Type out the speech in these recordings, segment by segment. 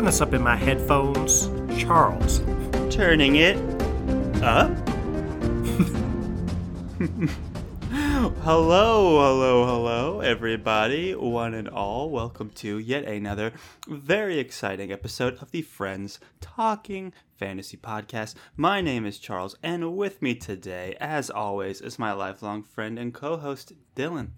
Turn this up in my headphones. Charles. Turning it up. hello, hello, hello, everybody, one and all. Welcome to yet another very exciting episode of the Friends Talking Fantasy Podcast. My name is Charles, and with me today, as always, is my lifelong friend and co host, Dylan.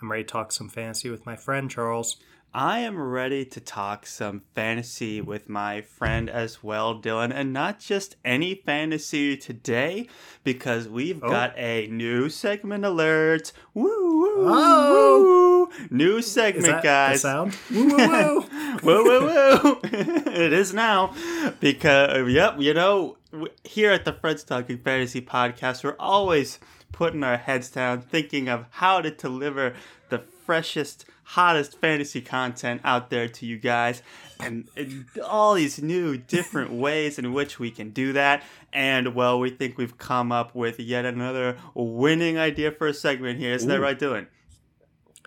I'm ready to talk some fantasy with my friend Charles. I am ready to talk some fantasy with my friend as well, Dylan, and not just any fantasy today, because we've Oh. got a new segment alert. Woo, woo, Oh. woo. New segment, guys. sound? Woo, woo, woo. woo, woo, woo. it is now. Because, yep, you know, here at the Friends Talking Fantasy Podcast, we're always putting our heads down, thinking of how to deliver the freshest, hottest fantasy content out there to you guys. And, and all these new, different ways in which we can do that. And, well, we think we've come up with yet another winning idea for a segment here. Isn't that Ooh. right, Dylan?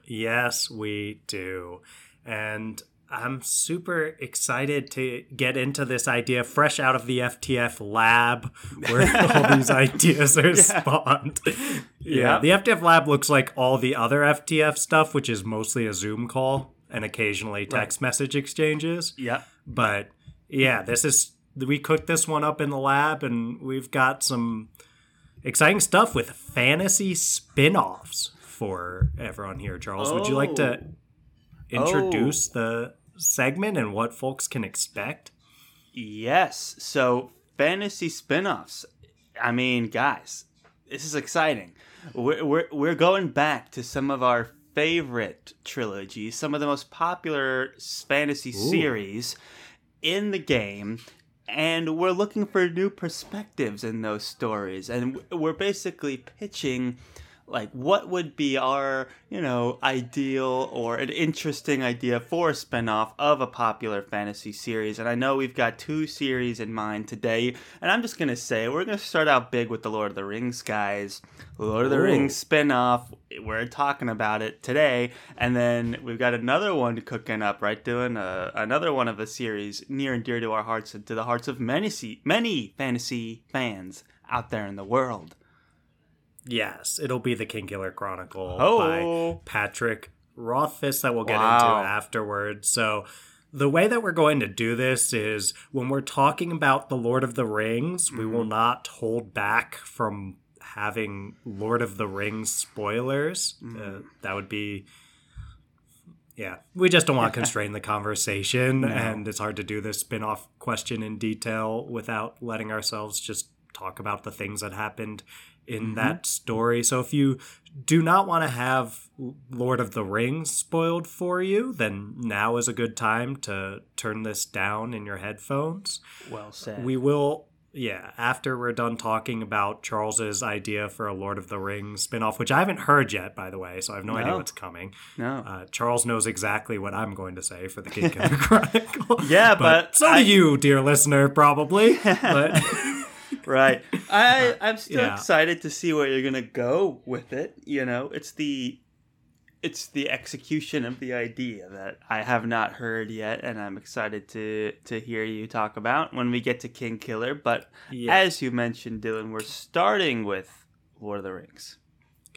yes, we do. And I'm super excited to get into this idea fresh out of the FTF lab where all these ideas are spawned. Yeah. Yeah, the FTF lab looks like all the other FTF stuff, which is mostly a Zoom call and occasionally text message exchanges. Yeah. But yeah, this is we cooked this one up in the lab and we've got some exciting stuff with fantasy spin-offs for everyone here. Charles, would you like to Oh. introduce oh. the segment and what folks can expect? Yes. So fantasy spin-offs. I mean, guys, this is exciting. We're, we're, we're going back to some of our favorite trilogies, some of the most popular fantasy series in the game. And we're looking for new perspectives in those stories. And we're basically pitching like what would be our you know ideal or an interesting idea for a spinoff of a popular fantasy series? And i know we've got two series in mind today and i'm just gonna say we're gonna start out big with the lord of the rings guys. Lord of the Ooh. rings spinoff we're talking about it today. And then we've got another one cooking up right? Doing uh, another one of a series near and dear to our hearts and to the hearts of many many fantasy fans out there in the world Yes, it'll be the King Killer Chronicle Oh. by Patrick Rothfuss that we'll get Wow. into afterwards. So the way that we're going to do this is when we're talking about the Lord of the Rings, we will not hold back from having Lord of the Rings spoilers. Uh, that would be yeah, we just don't want to constrain the conversation, and it's hard to do this spin off question in detail without letting ourselves just talk about the things that happened in that story. So if you do not want to have Lord of the Rings spoiled for you, then now is a good time to turn this down in your headphones. well said We will, yeah, after we're done talking about Charles's idea for a Lord of the Rings spinoff, which I haven't heard yet, by the way, so I have no, idea what's coming. no Uh, Charles knows exactly what I'm going to say for the King Killer Chronicle. Yeah, but so I- do you, dear listener, probably. But right i uh, i'm still Yeah. excited to see where you're gonna go with it you know it's the it's the execution of the idea that i have not heard yet and i'm excited to to hear you talk about when we get to king killer but Yeah. as you mentioned dylan we're starting with lord of the rings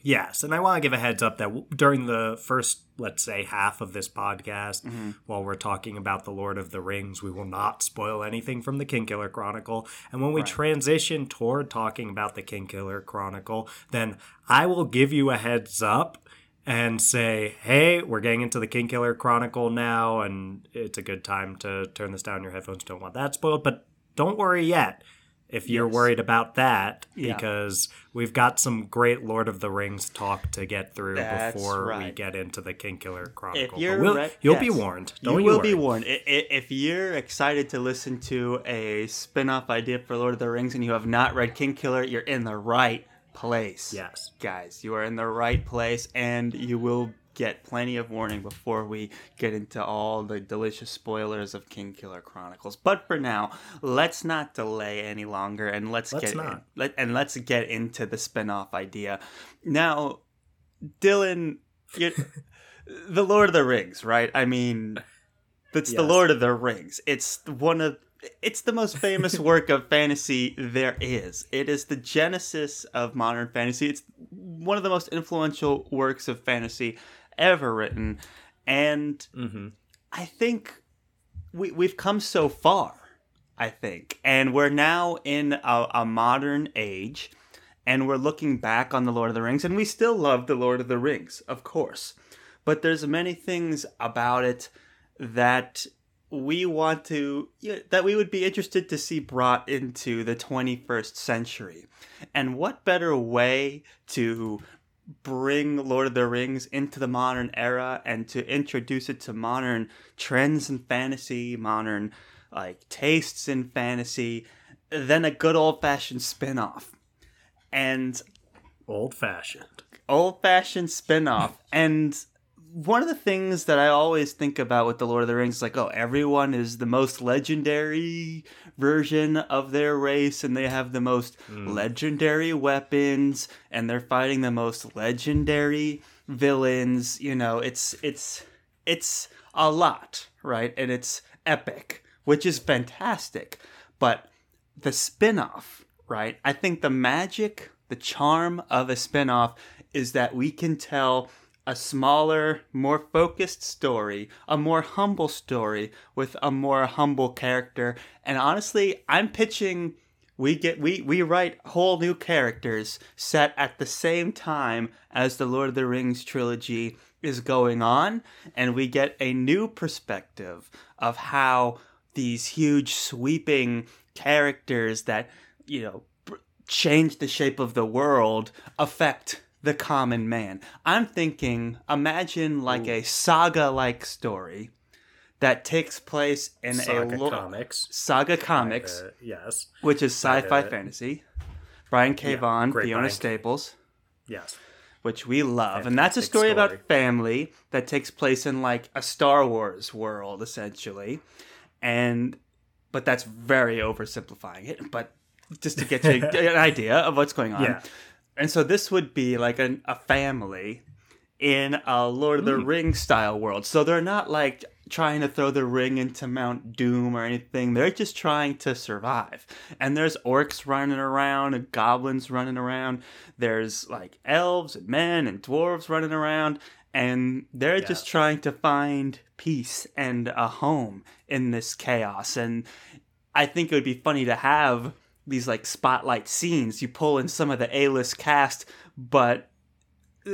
yes, and I want to give a heads up that w- during the first, let's say, half of this podcast, Mm-hmm. while we're talking about the Lord of the Rings, we will not spoil anything from the King Killer Chronicle. And when we transition toward talking about the King Killer Chronicle, then I will give you a heads up and say, hey, we're getting into the King Killer Chronicle now, and it's a good time to turn this down. Your headphones don't want that spoiled, but don't worry yet if you're Yes. worried about that, Yeah. because we've got some great Lord of the Rings talk to get through That's before we get into the King Killer Chronicle. If we'll- re- you'll be warned. you Don't will be warned. If you're excited to listen to a spin-off idea for Lord of the Rings and you have not read King Killer, you're in the right place. Yes. Guys, you are in the right place and you will get plenty of warning before we get into all the delicious spoilers of Kingkiller Chronicles. But for now, let's not delay any longer and let's, Let's get. In, let, and let's get into the spin-off idea. Now, Dylan, the Lord of the Rings, right? I mean, it's the Lord of the Rings. It's one of it's the most famous work of fantasy there is. It is the genesis of modern fantasy. It's one of the most influential works of fantasy ever written. And Mm-hmm. I think we we've come so far. I think, and we're now in a, a modern age, and we're looking back on the Lord of the Rings, and we still love the Lord of the Rings, of course, but there's many things about it that we want to yeah, that we would be interested to see brought into the 21st century. And what better way to bring Lord of the Rings into the modern era and to introduce it to modern trends in fantasy, modern like tastes in fantasy, then a good old fashioned spin off. And Old fashioned. old fashioned spin off. and one of the things that I always think about with the Lord of the Rings is like, oh, everyone is the most legendary version of their race, and they have the most hmm. legendary weapons, and they're fighting the most legendary villains. You know, it's it's it's a lot, right? And it's epic, which is fantastic. But the spin-off, right? I think the magic, the charm of a spin-off is that we can tell a smaller, more focused story, a more humble story with a more humble character. And honestly, I'm pitching we get we we write whole new characters set at the same time as the Lord of the Rings trilogy is going on and we get a new perspective of how these huge sweeping characters that you know change the shape of the world affect the common man. I'm thinking imagine like a saga like story that takes place in Saga a lo- comics. Saga Comics, Uh, yes. which is sci-fi the- fantasy. Brian K. Yeah, Vaughan, Fiona Brian. Staples, Yes. which we love, and that's a story, story. about family that takes place in like a Star Wars world, essentially, and but that's very oversimplifying it. But just to get you an idea of what's going on, Yeah. And so this would be like an, a family in a Lord of the hmm. Rings style world. So they're not like trying to throw the ring into Mount Doom or anything. They're just trying to survive. And there's orcs running around and goblins running around. There's like elves and men and dwarves running around. And they're just trying to find peace and a home in this chaos. And I think it would be funny to have these like spotlight scenes. You pull in some of the A-list cast, but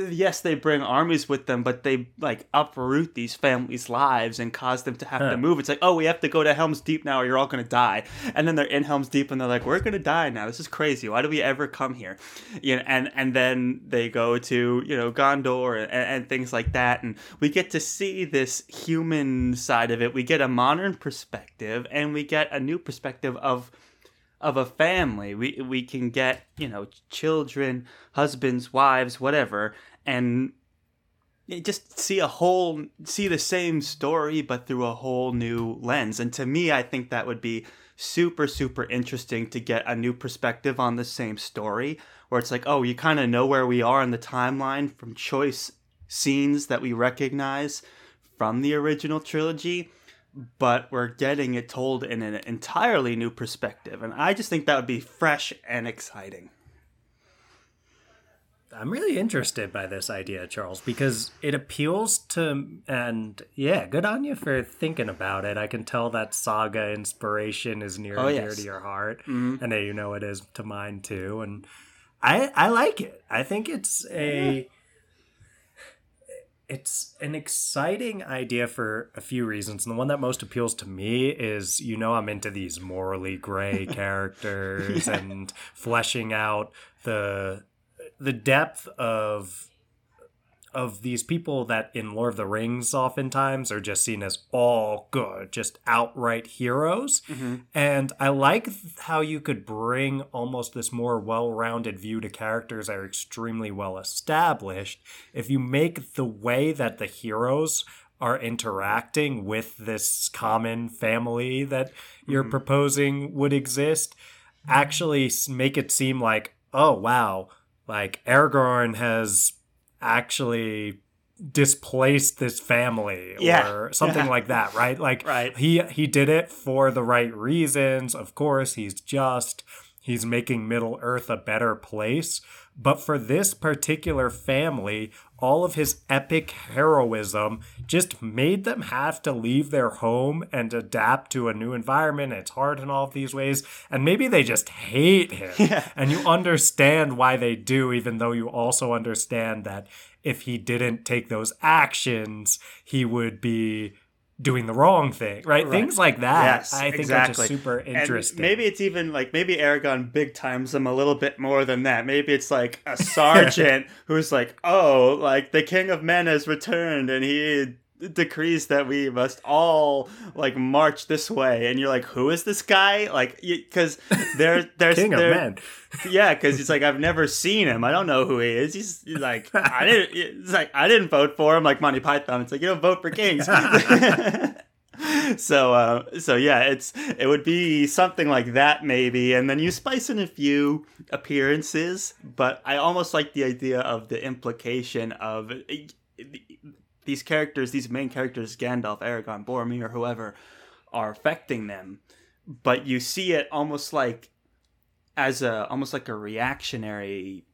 yes, they bring armies with them, but they like uproot these families' lives and cause them to have Huh. to move. It's like, oh, we have to go to Helm's Deep now, or you're all gonna die. And then they're in Helm's Deep, and they're like, we're gonna die now. This is crazy. Why do we ever come here? You know, and and then they go to you know Gondor and, and things like that, and we get to see this human side of it. We get a modern perspective, and we get a new perspective of of a family. We we can get you know children, husbands, wives, whatever, and just see a whole see the same story but through a whole new lens. And to me, I think that would be super super interesting to get a new perspective on the same story where it's like oh you kind of know where we are in the timeline from choice scenes that we recognize from the original trilogy but we're getting it told in an entirely new perspective. And I just think that would be fresh and exciting. I'm really interested by this idea, Charles, because it appeals to, and yeah, good on you for thinking about it. I can tell that saga inspiration is near Oh, and dear yes. to your heart. Mhm. I know you know it is to mine too, and I I like it. I think it's a it's an exciting idea for a few reasons. And the one that most appeals to me is you know I'm into these morally gray characters Yeah. and fleshing out the the depth of of these people that in Lord of the Rings oftentimes are just seen as all good, just outright heroes. Mm-hmm. And I like how you could bring almost this more well rounded view to characters that are extremely well established if you make the way that the heroes are interacting with this common family that you're Mhm. proposing would exist actually make it seem like oh wow like aragorn has actually displaced this family Yeah, or something yeah. like that right like Right. he he did it for the right reasons of course he's just he's making middle earth a better place but for this particular family all of his epic heroism just made them have to leave their home and adapt to a new environment. It's hard in all of these ways. And maybe they just hate him. Yeah. and you understand why they do even though you also understand that if he didn't take those actions he would be doing the wrong thing right, Right. things like that Yes, i think are exactly. just super And interesting maybe it's even like maybe Aragorn big times them a little bit more than that. Maybe it's like a sergeant who's like, "Oh, like the king of men has returned, and he decrees that we must all like march this way." And you're like, "Who is this guy?" Like, because there, there's king of men Yeah, because he's like, I've never seen him. I don't know who he is. He's, he's like, I didn't. It's like I didn't vote for him. Like Monty Python. It's like you don't vote for kings. so, uh, so yeah, it's it would be something like that maybe, and then you spice in a few appearances. But I almost like the idea of the implication of these characters, these main characters, Gandalf, Aragorn, Boromir, whoever, are affecting them. But you see it almost like as a almost like a reactionary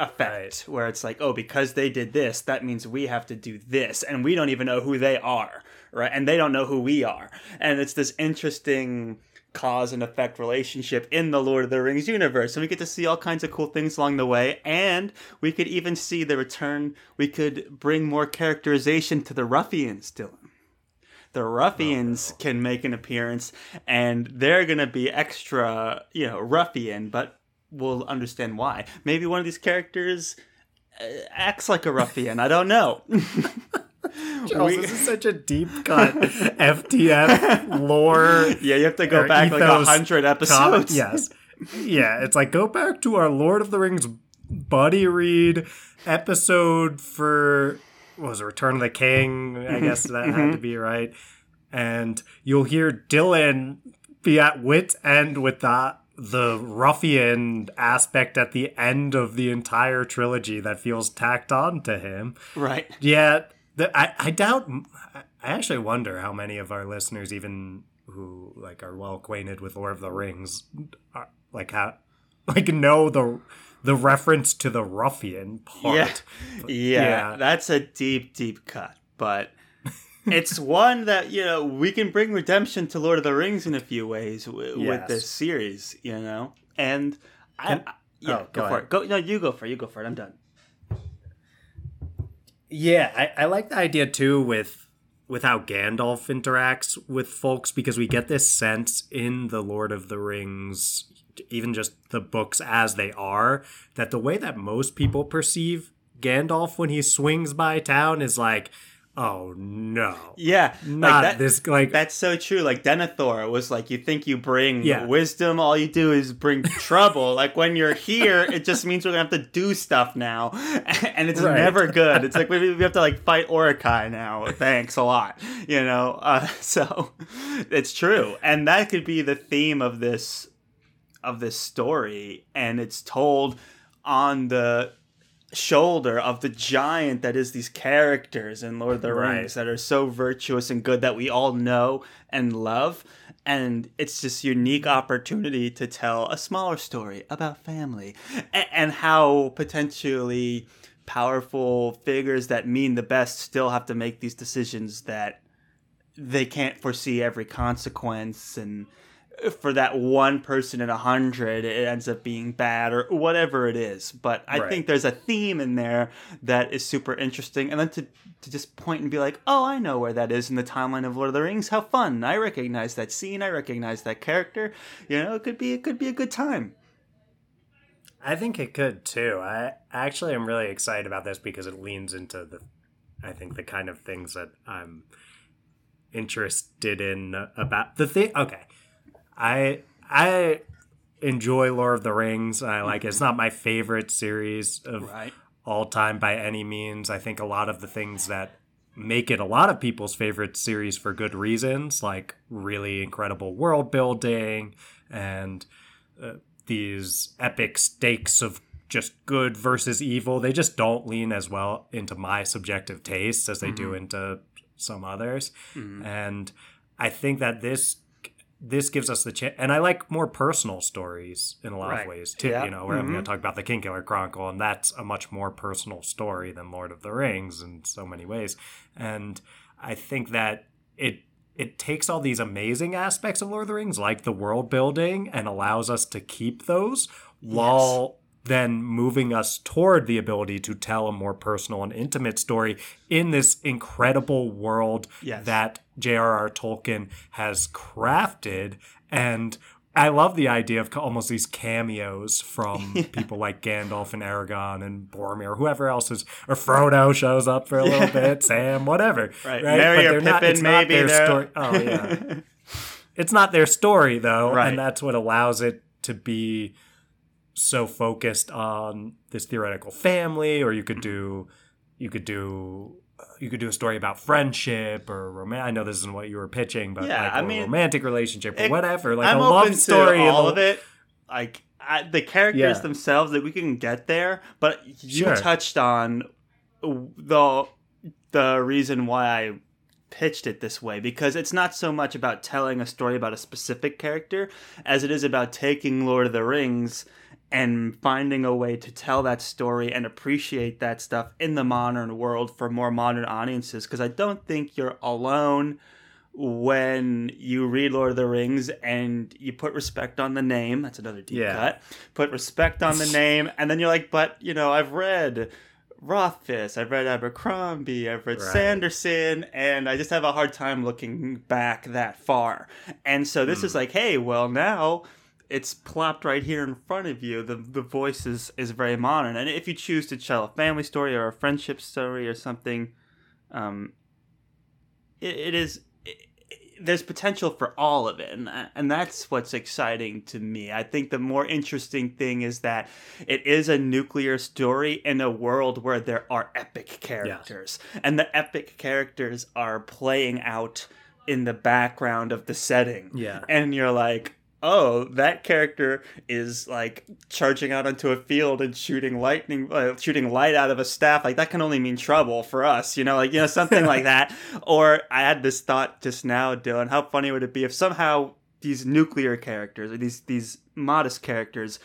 effect where it's like oh because they did this that means we have to do this and we don't even know who they are right? And they don't know who we are. And it's this interesting cause and effect relationship in the lord of the rings universe. And we get to see all kinds of cool things along the way and we could even see the return we could bring more characterization to the ruffians dylan. The ruffians can make an appearance and they're going to be extra you know ruffian but we'll understand why. Maybe one of these characters uh, acts like a ruffian. I don't know Charles, We- this is such a deep cut FTF lore. yeah you have to go back like a hundred episodes yes. Yeah, it's like go back to our Lord of the Rings buddy read episode for what was it, Return of the King? I mm-hmm. guess that had to mm-hmm. be right. And you'll hear Dylan be at wit's end with that the ruffian aspect at the end of the entire trilogy that feels tacked on to him. right Yeah, the, I I doubt. I actually wonder how many of our listeners, even who like are well acquainted with Lord of the Rings, are, like how like know the the reference to the ruffian part. Yeah. yeah, Yeah. that's a deep, deep cut, but it's one that you know we can bring redemption to Lord of the Rings in a few ways w- with this series, you know. And I, Can- I- yeah, oh, go, go for it. Go, no, you go for it. You go for it. I'm done. Yeah, I, I like the idea too with with how Gandalf interacts with folks because we get this sense in the Lord of the Rings, even just the books as they are, that the way that most people perceive Gandalf when he swings by town is like, oh no, Yeah, not like that, this like That's so true. Like Denethor was like, you think you bring Yeah. wisdom, all you do is bring trouble. like when you're here, it just means we're gonna have to do stuff now, and it's Right. never good. It's like we, we have to like fight Uruk-hai now. Thanks a lot, you know. Uh, so it's true, and that could be the theme of this of this story, and it's told on the shoulder of the giant that is these characters in Lord of the Right. Rings that are so virtuous and good that we all know and love. And it's this unique opportunity to tell a smaller story about family and, and how potentially powerful figures that mean the best still have to make these decisions that they can't foresee every consequence and for that one person in a hundred it ends up being bad or whatever it is. But i Right. think there's a theme in there that is super interesting. And then to, to just point and be like oh i know where that is in the timeline of lord of the rings. How fun. I recognize that scene. I recognize that character. You know it could be it could be a good time. I think it could too. I actually am really excited about this because it leans into the, I think the kind of things that I'm interested in about the thing. Okay, I I enjoy Lord of the Rings. I like it. it's not my favorite series of Right. all time by any means. I think a lot of the things that make it a lot of people's favorite series for good reasons, like really incredible world building and uh, these epic stakes of just good versus evil, they just don't lean as well into my subjective tastes as they do into some others. And I think that this this gives us the chance and i like more personal stories in a lot Right. of ways too Yeah. you know where i'm going to mm-hmm. talk about the king killer chronicle and that's a much more personal story than lord of the rings in so many ways and i think that it it takes all these amazing aspects of lord of the rings like the world building and allows us to keep those while then moving us toward the ability to tell a more personal and intimate story in this incredible world Yes. that J.R.R. Tolkien has crafted. And I love the idea of almost these cameos from people like Gandalf and Aragorn and Boromir, whoever else is, or Frodo shows up for a little bit, Sam, whatever. Right. Right. Merry or they're not- Pippin, not maybe. their story. Oh, yeah. it's not their story though Right. and that's what allows it to be so focused on this theoretical family or you could mm-hmm. do you could do you could do a story about friendship or romance. I know this isn't what you were pitching, but Yeah, like I a mean, romantic relationship or it- whatever, like I'm a love story. all the- of it. Like I, the characters Yeah. themselves, that we can get there. But you Sure. touched on the the reason why I pitched it this way because it's not so much about telling a story about a specific character as it is about taking Lord of the Rings and finding a way to tell that story and appreciate that stuff in the modern world for more modern audiences because I don't think you're alone when you read Lord of the Rings and you put respect on the name, that's another deep Yeah. cut. Put respect on the name, and then you're like, but you know, I've read Rothfuss, I've read Abercrombie, I've read Right. Sanderson, and I just have a hard time looking back that far. And so this Hmm. is like, hey, well now it's plopped right here in front of you. The the voice is, is very modern. And if you choose to tell a family story or a friendship story or something, um, it, it is it, there's potential for all of it and, and that's what's exciting to me i think the more interesting thing is that it is a nuclear story in a world where there are epic characters and the epic characters are playing out in the background of the setting Yeah. and you're like oh that character is like charging out onto a field and shooting lightning uh, shooting light out of a staff. Like that can only mean trouble for us you know like you know something like that. Or i had this thought just now dylan how funny would it be if somehow these nuclear characters or these these modest characters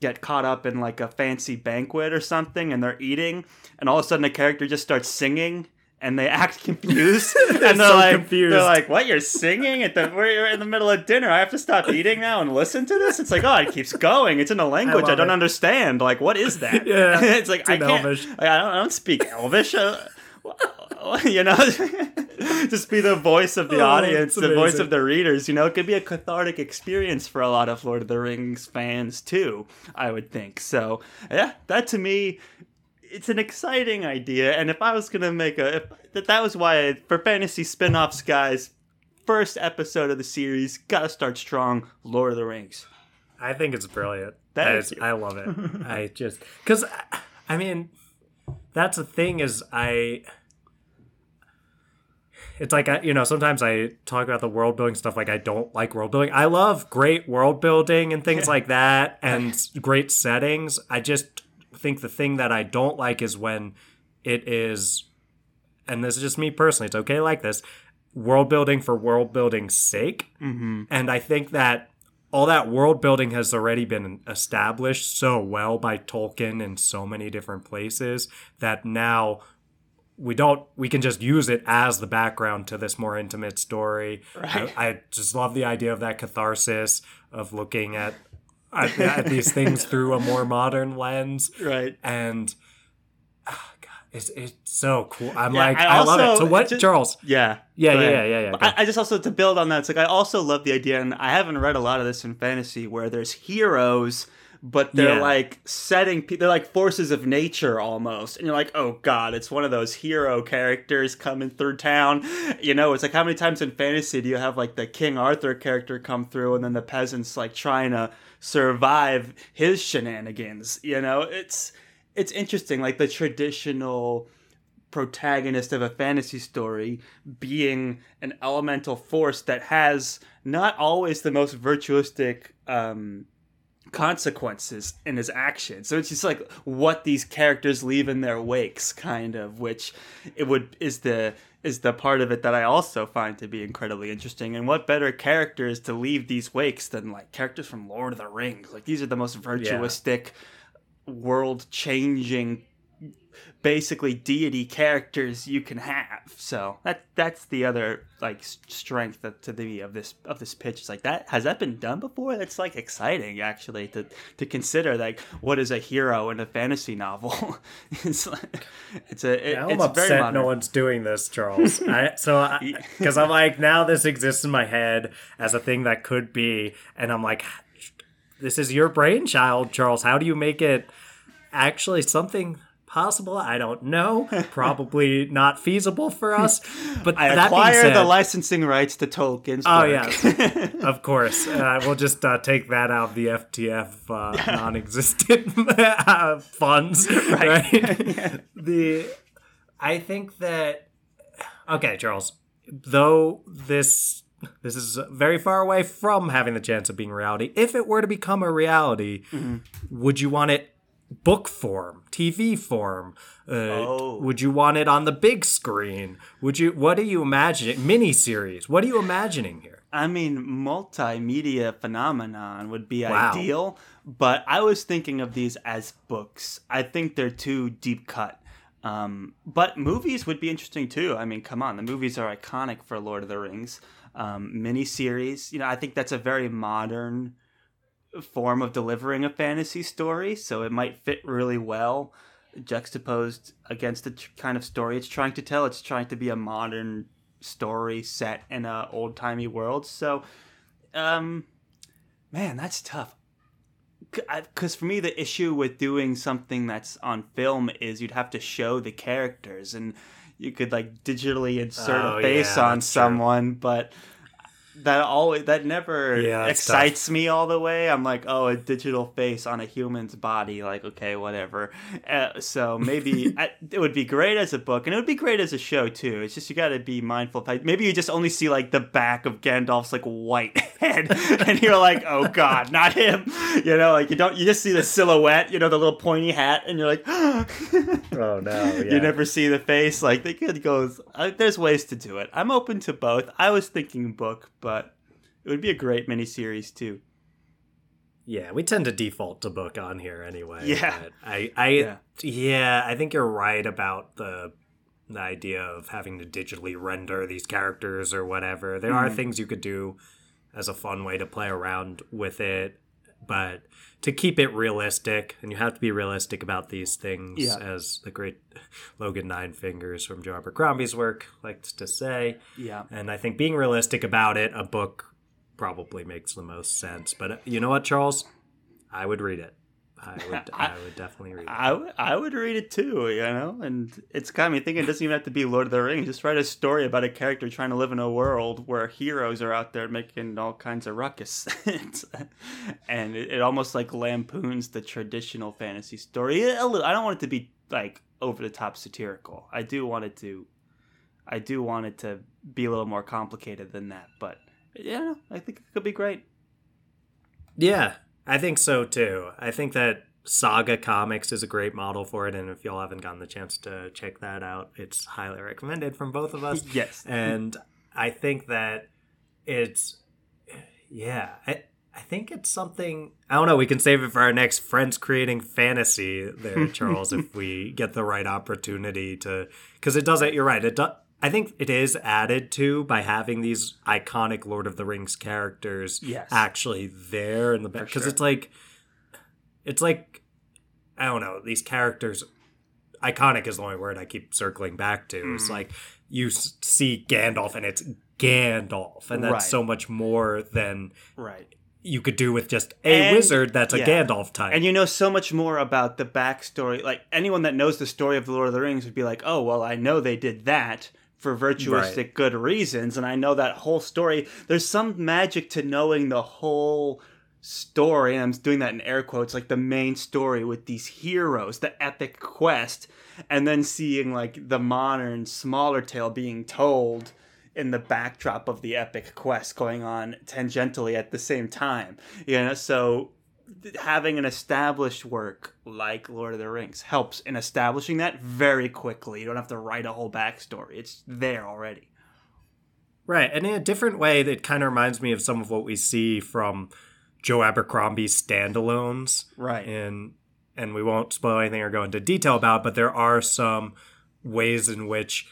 get caught up in like a fancy banquet or something and they're eating and all of a sudden a character just starts singing and they act confused. And they're so like confused. they're like what you're singing at the we're in the middle of dinner. I have to stop eating now and listen to this? It's like oh it keeps going. It's in a language i, love don't it. understand. Like what is that? Yeah, it's like it's i can't Elvish. like, I, don't, I don't speak elvish uh, you know? Just be the voice of the Oh, audience the voice of the readers you know? It could be a cathartic experience for a lot of lord of the rings fans too i would think. So yeah that to me it's an exciting idea and if i was gonna make a if, that that was why I, for fantasy spin-offs guys first episode of the series gotta start strong lord of the rings I think it's brilliant. Thank I, you. I love it. I just because I mean that's the thing is I. It's like I, you know, sometimes I talk about the world building stuff like I don't like world building. I love great world building and things like that and great settings. I just think the thing that I don't like is when it is and this is just me personally, it's okay like this, world building for world building's sake. mm-hmm. And I think that all that world building has already been established so well by Tolkien in so many different places that now we don't we can just use it as the background to this more intimate story. Right. I, I just love the idea of that catharsis of looking at at, at these things through a more modern lens right and oh God, it's it's so cool. I'm Yeah, like I I, love it. also So what, just- Charles? yeah Yeah, yeah, ahead. yeah, yeah, I, I just also to build on that, it's like I also love the idea, and I haven't read a lot of this in fantasy, where there's heroes, but they're Yeah. like setting. pe- They're like forces of nature almost, and you're like, oh god, it's one of those hero characters coming through town. You know, it's like how many times in fantasy do you have like the King Arthur character come through, and then the peasants like trying to survive his shenanigans. You know, it's it's interesting, like the traditional protagonist of a fantasy story being an elemental force that has not always the most virtuistic um, consequences in his actions. So it's just like what these characters leave in their wakes, kind of, which it would is the is the part of it that I also find to be incredibly interesting. And what better characters to leave these wakes than like characters from Lord of the Rings? Like these are the most virtuistic, world changing basically deity characters you can have. So that that's the other like strength that, to the of this of this pitch. It's like that has that been done before? That's like exciting actually to to consider like what is a hero in a fantasy novel. it's like, it's a it- Now I'm upset no one's doing this, Charles. I, so, because I'm like, now this exists in my head as a thing that could be, and I'm like, this is your brainchild, Charles. How do you make it actually something possible? I don't know. Probably not feasible for us. But I that acquire said, the licensing rights to Tolkien's Oh yeah, of course. Uh, we'll just uh, take that out of the FTF uh, non-existent uh, funds, right? the I think that okay, Charles. Though this this is very far away from having the chance of being reality. If it were to become a reality, would you want it book form, TV form? Uh, Oh. Would you want it on the big screen? Would you? What are you imagining? Mini series? What are you imagining here? I mean, multimedia phenomenon would be Wow. ideal, but I was thinking of these as books. I think they're too deep cut. Um, but movies would be interesting too. I mean, come on, the movies are iconic for Lord of the Rings. Um, miniseries, you know, I think that's a very modern form of delivering a fantasy story, so it might fit really well juxtaposed against the tr- kind of story it's trying to tell. It's trying to be a modern story set in a old timey world. So, um, man, that's tough. Because for me, the issue with doing something that's on film is you'd have to show the characters, and you could like digitally insert Oh, a face yeah, on that's true. someone, but that always that never Yeah, excites me all the way. I'm like, oh, a digital face on a human's body, like okay, whatever. Uh, so maybe I, it would be great as a book, and it would be great as a show too. It's just you got to be mindful. Of, maybe you just only see like the back of Gandalf's like white head, and you're like, oh god, not him. You know, like you don't, you just see the silhouette. You know, the little pointy hat, and you're like, Oh no! you never see the face. Like they could go. Uh, there's ways to do it. I'm open to both. I was thinking book, but it would be a great miniseries too. Yeah, we tend to default to book on here anyway. Yeah. but I, I, Yeah. yeah. I think you're right about the the idea of having to digitally render these characters or whatever. There Mm-hmm. are things you could do as a fun way to play around with it, but to keep it realistic, and you have to be realistic about these things, Yeah. as the great Logen Ninefingers from Joe Abercrombie's work likes to say. Yeah. And I think being realistic about it, a book probably makes the most sense. But uh, you know what, Charles? I would read it. I would. I, would definitely read it. I, w- I would read it too, you know, and it's got me thinking it doesn't even have to be Lord of the Rings. Just write a story about a character trying to live in a world where heroes are out there making all kinds of ruckus. And it, it almost like lampoons the traditional fantasy story. A little- I don't want it to be like over the top satirical. I do want it to, I do want it to be a little more complicated than that. But yeah, I think it could be great. Yeah, I think so too. I think that Saga Comics is a great model for it, and if y'all haven't gotten the chance to check that out, it's highly recommended from both of us. Yes. and I think that it's yeah. I, I think it's something I don't know. We can save it for our next friends creating fantasy there, Charles, if we get the right opportunity to. Because it does it. You're right. It does. I think it is added to by having these iconic Lord of the Rings characters Yes. actually there in the back. Because sure. it's like, it's like, I don't know. These characters, iconic is the only word I keep circling back to. It's Mm-hmm. like you see Gandalf and it's Gandalf, and that's Right. so much more than Right. you could do with just a And- wizard that's a yeah. Gandalf type. And you know so much more about the backstory. Like anyone that knows the story of the Lord of the Rings would be like, "Oh, well, I know they did that for virtuistic Right. good reasons, and I know that whole story." There's some magic to knowing the whole story. And I'm doing that in air quotes, like the main story with these heroes, the epic quest, and then seeing like the modern, smaller tale being told in the backdrop of the epic quest going on tangentially at the same time. You know, so having an established work like Lord of the Rings helps in establishing that very quickly. You don't have to write a whole backstory. It's there already. Right, and in a different way, that kind of reminds me of some of what we see from Joe Abercrombie's standalones. Right. And and we won't spoil anything or go into detail about, but there are some ways in which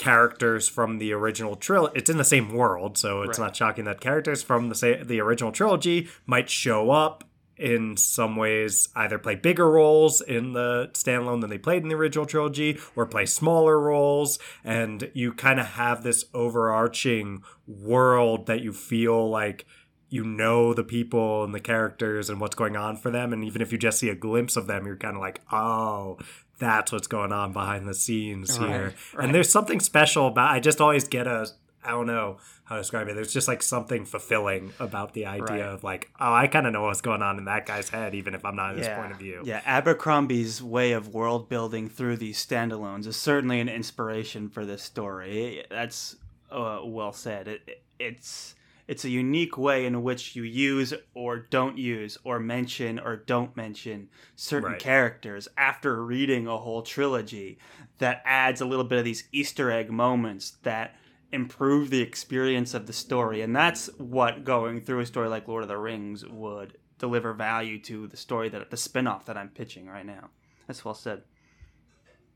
characters from the original trilogy it's in the same world so it's Right. not shocking that characters from the sa- the original trilogy might show up in some ways either play bigger roles in the standalone than they played in the original trilogy or play smaller roles and you kind of have this overarching world that you feel like you know the people and the characters and what's going on for them and even if you just see a glimpse of them you're kind of like oh that's what's going on behind the scenes Right, here right. and there's something special about i just always get a i don't know how to describe it there's just like something fulfilling about the idea Right. of like oh i kind of know what's going on in that guy's head even if i'm not in his point of view Yeah, Abercrombie's way of world building through these standalones is certainly an inspiration for this story. That's uh, well said. It, it- it's it's a unique way in which you use or don't use or mention or don't mention certain Right. characters after reading a whole trilogy that adds a little bit of these Easter egg moments that improve the experience of the story. And that's what going through a story like Lord of the Rings would deliver value to the story that the spin-off that I'm pitching right now. That's well said.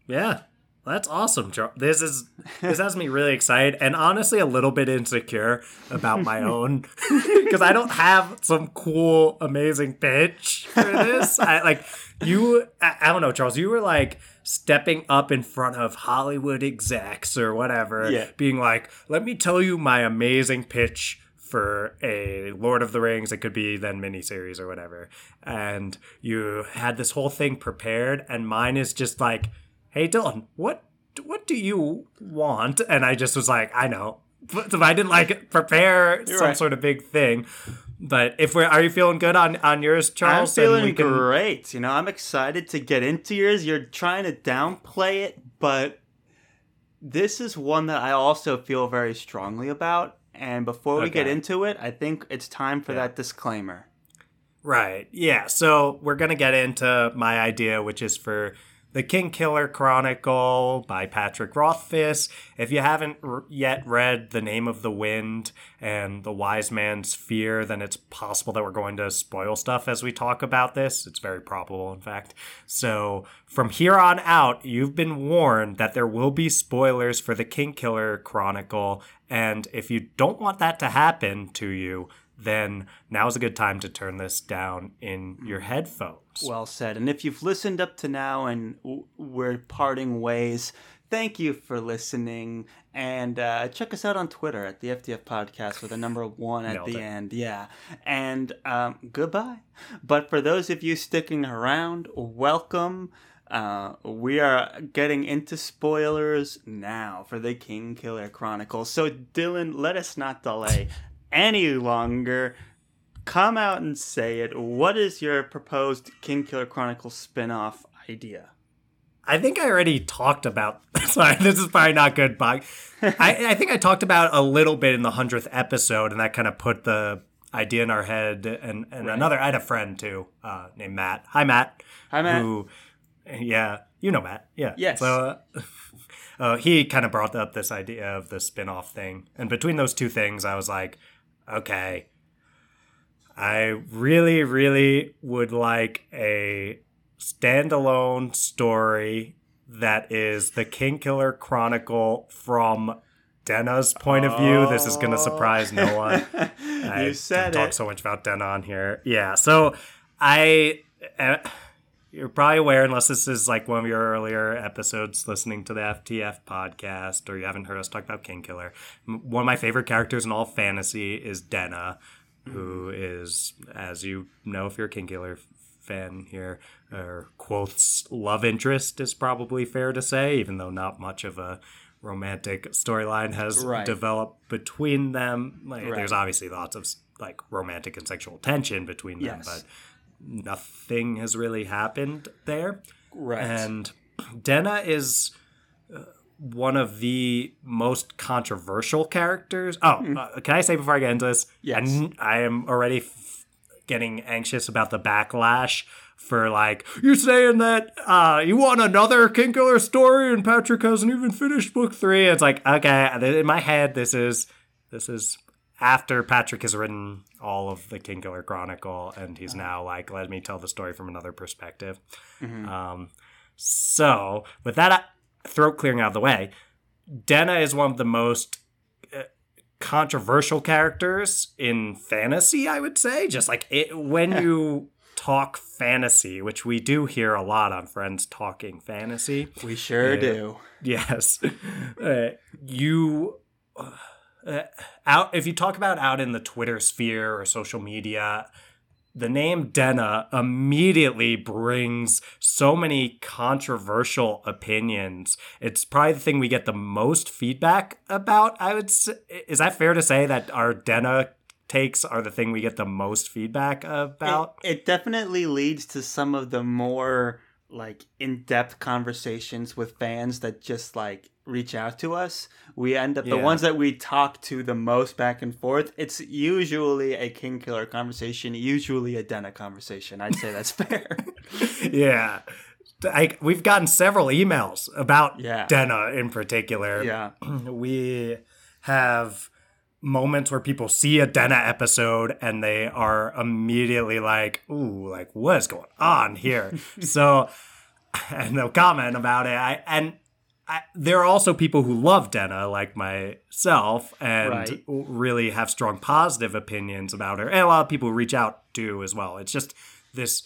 Yeah. That's awesome. Char- This is this has me really excited and honestly a little bit insecure about my own because I don't have some cool amazing pitch for this. I like you I, I don't know Charles, you were like stepping up in front of Hollywood execs or whatever Yeah. being like, "Let me tell you my amazing pitch for a Lord of the Rings. It could be then miniseries or whatever. And you had this whole thing prepared, and mine is just like, "Hey, Dylan, what what do you want?" And I just was like, "I know." But I didn't like prepare some right. sort of big thing. But if we're, are you feeling good on on yours, Charles? I'm feeling can- great. You know, I'm excited to get into yours. You're trying to downplay it, but this is one that I also feel very strongly about. And before we get into it, I think it's time for Yeah. that disclaimer. Right. Yeah. So we're going to get into my idea, which is for The King Killer Chronicle by Patrick Rothfuss. If you haven't r- yet read The Name of the Wind and The Wise Man's Fear, then it's possible that we're going to spoil stuff as we talk about this. It's very probable, in fact. So from here on out, you've been warned that there will be spoilers for The King Killer Chronicle. And if you don't want that to happen to you, then now's a good time to turn this down in your headphones. Well said. And if you've listened up to now and we're parting ways, thank you for listening. And uh, check us out on Twitter at the FTF Podcast with a number one at the it. end. Yeah. And um, goodbye. But for those of you sticking around, welcome. Uh, we are getting into spoilers now for the King Killer Chronicles. So, Dylan, let us not delay any longer come out and say it. What is your proposed King Killer Chronicles spin-off idea? I think I already talked about. Sorry, this is probably not good, but I, I think I talked about a little bit in the hundredth episode, and that kind of put the idea in our head. And, and Right. another, I had a friend too, uh, named Matt. Hi, Matt. Hi, Matt. Who, yeah, you know Matt. Yeah. Yes. So uh, uh, he kind of brought up this idea of the spin-off thing, and between those two things, I was like, okay, I really, really would like a standalone story that is the King Killer Chronicle from Denna's point of view. This is going to surprise no one. I you said talk so much about Denna on here. Yeah, so I. Uh, you're probably aware, unless this is like one of your earlier episodes listening to the FTF podcast, or you haven't heard us talk about King Killer. One of my favorite characters in all fantasy is Denna. who mm-hmm. is, as you know, if you're a Kingkiller fan here, or Kvothe's love interest is probably fair to say, even though not much of a romantic storyline has Right. developed between them. Like, Right. There's obviously lots of like romantic and sexual tension between them, Yes. but nothing has really happened there. Right. And Denna is uh, one of the most controversial characters. Oh, uh, can I say before I get into this? Yes. I, I am already f- getting anxious about the backlash for like you're saying that uh, you want another King Killer story and Patrick hasn't even finished book three. It's like okay, in my head, this is this is after Patrick has written all of the Kingkiller Chronicle, and he's now like, let me tell the story from another perspective. Um, so, with that uh, throat clearing out of the way, Denna is one of the most uh, controversial characters in fantasy, I would say. Just like it, when you talk fantasy, which we do hear a lot on Friends Talking Fantasy. we sure do. Yes. Uh, you uh, out if you talk about out in the Twitter sphere or social media, the name Denna immediately brings so many controversial opinions. It's probably the thing we get the most feedback about. I would say, is that fair to say that our Denna takes are the thing we get the most feedback about? It, it definitely leads to some of the more like in-depth conversations with fans that just like reach out to us. We end up the ones that we talk to the most back and forth. It's usually a Kingkiller conversation, usually a Denna conversation. I'd say that's fair. yeah. I, we've gotten several emails about Yeah. Denna in particular. yeah. we have moments where people see a Denna episode and they are immediately like, "Ooh, like what is going on here?" so, and they'll comment about it. I and I, there are also people who love Denna, like myself, and Right. really have strong positive opinions about her. And a lot of people who reach out do as well. It's just this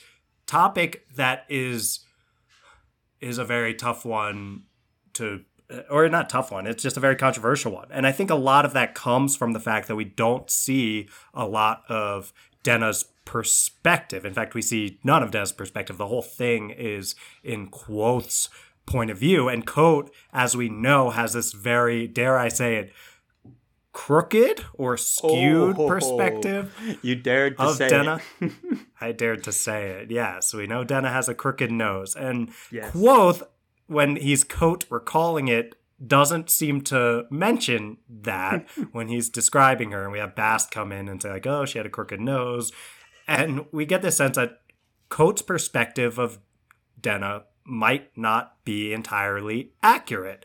topic that is is a very tough one to or not tough one it's just a very controversial one and i think a lot of that comes from the fact that we don't see a lot of denna's perspective in fact we see none of denna's perspective the whole thing is in Kvothe's point of view and Kote, as we know has this very dare i say it crooked or skewed Oh, perspective You dared to say Denna. it. I dared to say it. Yes, we know Denna has a crooked nose, and Yes. Kvothe, when he's Kote recalling it, doesn't seem to mention that when he's describing her. And we have Bast come in and say like, "Oh, she had a crooked nose," and we get the sense that Kote's perspective of Denna might not be entirely accurate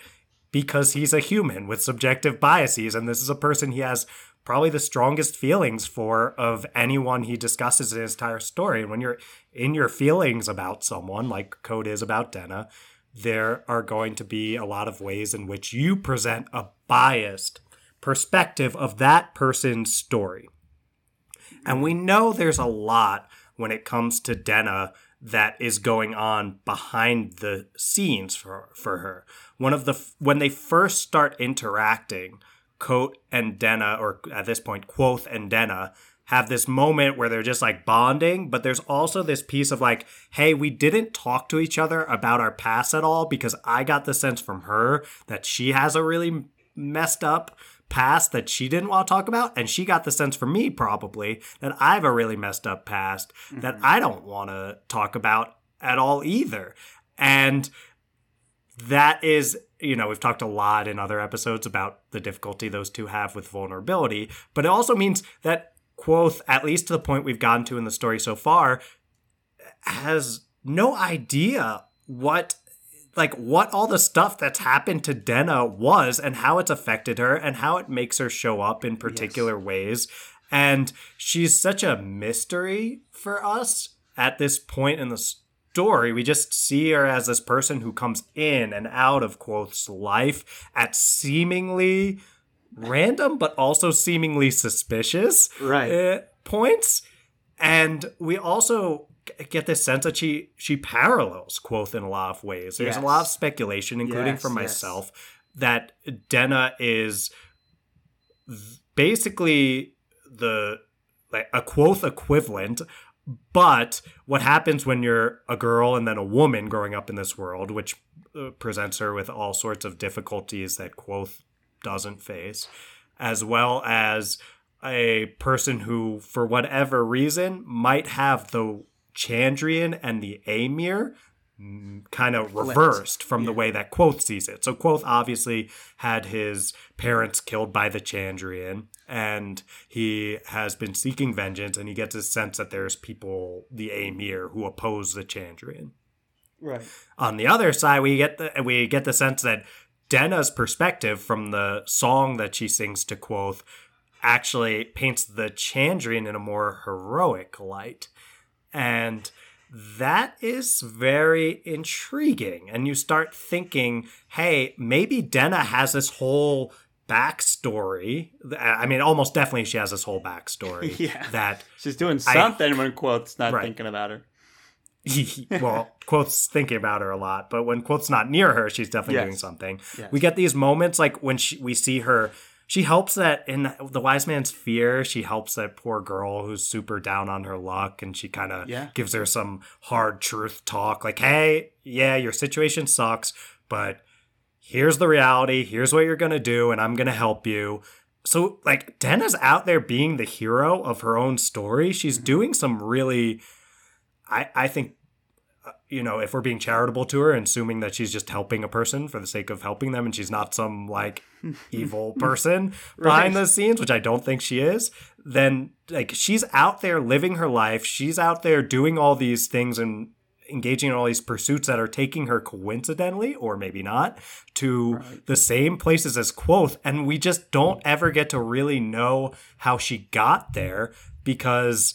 because he's a human with subjective biases and this is a person he has probably the strongest feelings for of anyone he discusses in his entire story. And when you're in your feelings about someone like Kote is about denna there are going to be a lot of ways in which you present a biased perspective of that person's story. And we know there's a lot when it comes to Denna that is going on behind the scenes for for her. One of the when they first start interacting, Kote and Denna, or at this point, Kvothe and Denna, have this moment where they're just like bonding, but there's also this piece of like, hey, we didn't talk to each other about our past at all because I got the sense from her that she has a really messed up past that she didn't want to talk about and she got the sense from me probably that I have a really messed up past that mm-hmm. I don't want to talk about at all either. And that is, you know, we've talked a lot in other episodes about the difficulty those two have with vulnerability, but it also means that Kvothe, at least to the point we've gotten to in the story so far, has no idea what like what all the stuff that's happened to Denna was and how it's affected her and how it makes her show up in particular ways. And she's such a mystery for us at this point in the story. We just see her as this person who comes in and out of Kvothe's life at seemingly random but also seemingly suspicious Right. uh, points. And we also get this sense that she she parallels Kvothe in a lot of ways. There's a lot of speculation, including Yes, from yes. myself, that Denna is basically the like a Kvothe equivalent. But what happens when you're a girl and then a woman growing up in this world, which uh, presents her with all sorts of difficulties that Kvothe doesn't face, as well as a person who, for whatever reason, might have the Chandrian and the Amyr mm, kind of reversed from the way that Kvothe sees it. So Kvothe obviously had his parents killed by the Chandrian, and he has been seeking vengeance, and he gets a sense that there's people, the Amyr, who oppose the Chandrian. Right. On the other side, we get the we get the sense that Denna's perspective from the song that she sings to Kvothe actually paints the Chandrian in a more heroic light. And that is very intriguing. And you start thinking, hey, maybe Denna has this whole backstory. I mean, almost definitely she has this whole backstory. Yeah. That She's doing something when Kvothe's not Right. thinking about her. well, Kvothe's thinking about her a lot, but when Kvothe's not near her, she's definitely Yes. doing something. Yes. We get these moments like when she, we see her. She helps that in the wise man's fear. She helps that poor girl who's super down on her luck, and she kind of Yeah. gives her some hard truth talk, like, "Hey, yeah, your situation sucks, but here's the reality. Here's what you're gonna do, and I'm gonna help you." So, like, Denna's out there being the hero of her own story. She's mm-hmm. doing some really, I I think you know, if we're being charitable to her and assuming that she's just helping a person for the sake of helping them and she's not some like evil person behind the scenes, which I don't think she is, then like she's out there living her life. She's out there doing all these things and engaging in all these pursuits that are taking her coincidentally or maybe not to the same places as Kvothe. And we just don't ever get to really know how she got there because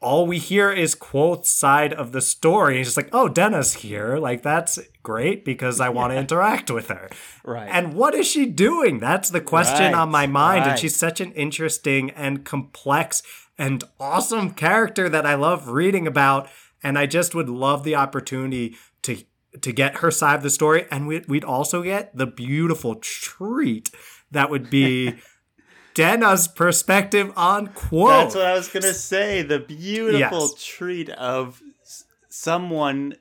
all we hear is Kvothe's side of the story. It's just like, oh, Denna's here. Like, that's great because I want to interact with her. Right. And what is she doing? That's the question Right, on my mind. And she's such an interesting and complex and awesome character that I love reading about. And I just would love the opportunity to to get her side of the story. And we'd, we'd also get the beautiful treat that would be Denna's perspective on Kvothe. That's what I was gonna say. The beautiful Yes. treat of someone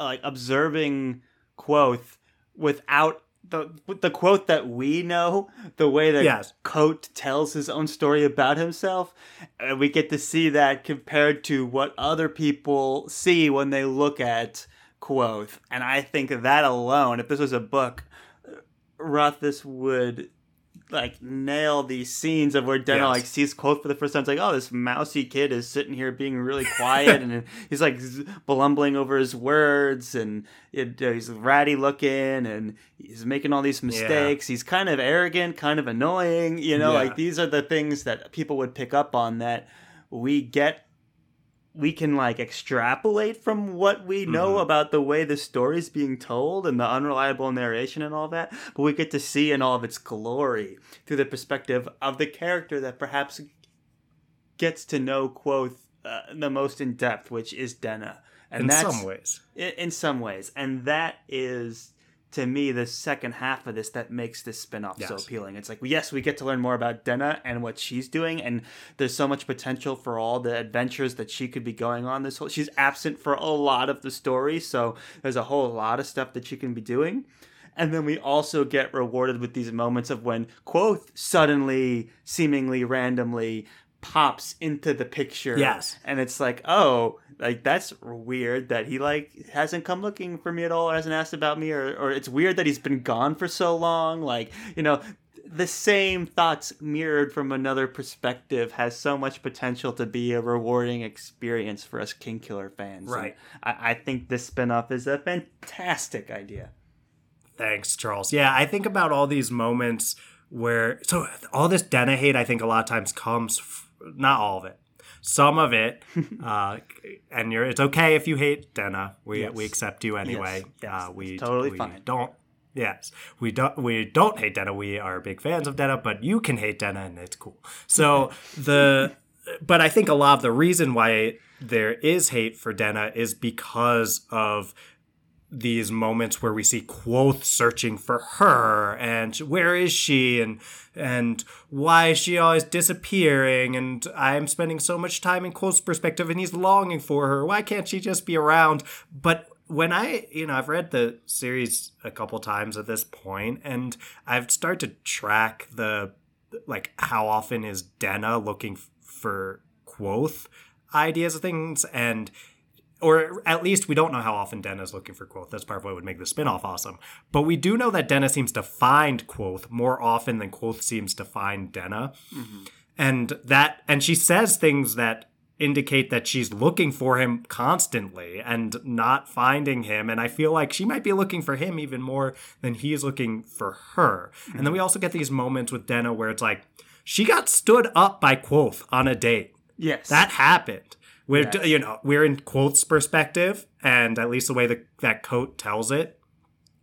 like observing Kvothe without the the Kote that we know, the way that Yes. Kote tells his own story about himself, and we get to see that compared to what other people see when they look at Kvothe. And I think that alone, if this was a book, uh, Rothfuss would like nail these scenes of where Denna Yes. like sees Kvothe for the first time. It's like, oh, this mousy kid is sitting here being really quiet, and he's like z- blumbling over his words, and it, uh, he's ratty looking, and he's making all these mistakes. He's kind of arrogant, kind of annoying. You know, Yeah. like these are the things that people would pick up on that we get. We can like extrapolate from what we know Mhm. about the way the story's being told and the unreliable narration and all that, but we get to see in all of its glory through the perspective of the character that perhaps gets to know Kvothe uh, the most in depth, which is Denna. And in some ways. in, in some ways, and that is to me the second half of this that makes this spin-off so appealing. It's like yes, we get to learn more about Denna and what she's doing, and there's so much potential for all the adventures that she could be going on. This whole she's absent for a lot of the story, so there's a whole lot of stuff that she can be doing. And then we also get rewarded with these moments of when Kvothe suddenly, seemingly randomly, pops into the picture. Yes. And it's like, oh, like that's weird that he like hasn't come looking for me at all or hasn't asked about me or or it's weird that he's been gone for so long. Like, you know, the same thoughts mirrored from another perspective has so much potential to be a rewarding experience for us Kingkiller fans. Right. I, I think this spinoff is a fantastic idea. Thanks, Charles. Yeah, I think about all these moments where so all this Denna hate. I think a lot of times comes not all of it, some of it, uh, and you're it's okay if you hate Denna. We Yes. we accept you anyway. yes, uh, we totally we fine. Don't. Yes, we don't. We don't hate Denna. We are big fans of Denna, but you can hate Denna, and it's cool. So the, but I think a lot of the reason why there is hate for Denna is because of these moments where we see Kvothe searching for her and where is she and and why is she always disappearing and I'm spending so much time in Kvothe's perspective and he's longing for her. Why can't she just be around? But when I, you know, I've read the series a couple times at this point and I've started to track the like how often is Denna looking for Kvothe ideas of things and or at least we don't know how often Denna's looking for Kvothe. That's part of what would make the spinoff awesome. But we do know that Denna seems to find Kvothe more often than Kvothe seems to find Denna. Mm-hmm. And that and she says things that indicate that she's looking for him constantly and not finding him. And I feel like she might be looking for him even more than he's looking for her. Mm-hmm. And then we also get these moments with Denna where it's like, she got stood up by Kvothe on a date. Yes. That happened. We're yes. you know we're in Kvothe's perspective, and at least the way that that Kote tells it,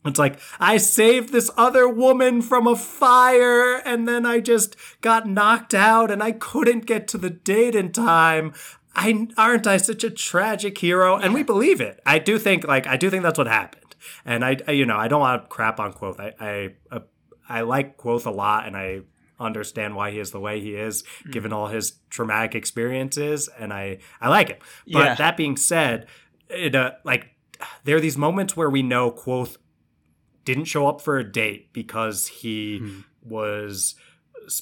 it's like I saved this other woman from a fire, and then I just got knocked out, and I couldn't get to the date in time. I aren't I such a tragic hero? And we believe it. I do think like I do think that's what happened. And I, I you know I don't want to crap on Kvothe. I I uh, I like Kvothe a lot, and I understand why he is the way he is, mm. given all his traumatic experiences, and I I like it. But yeah. that being said, it uh, like there are these moments where we know Kvothe didn't show up for a date because he mm. was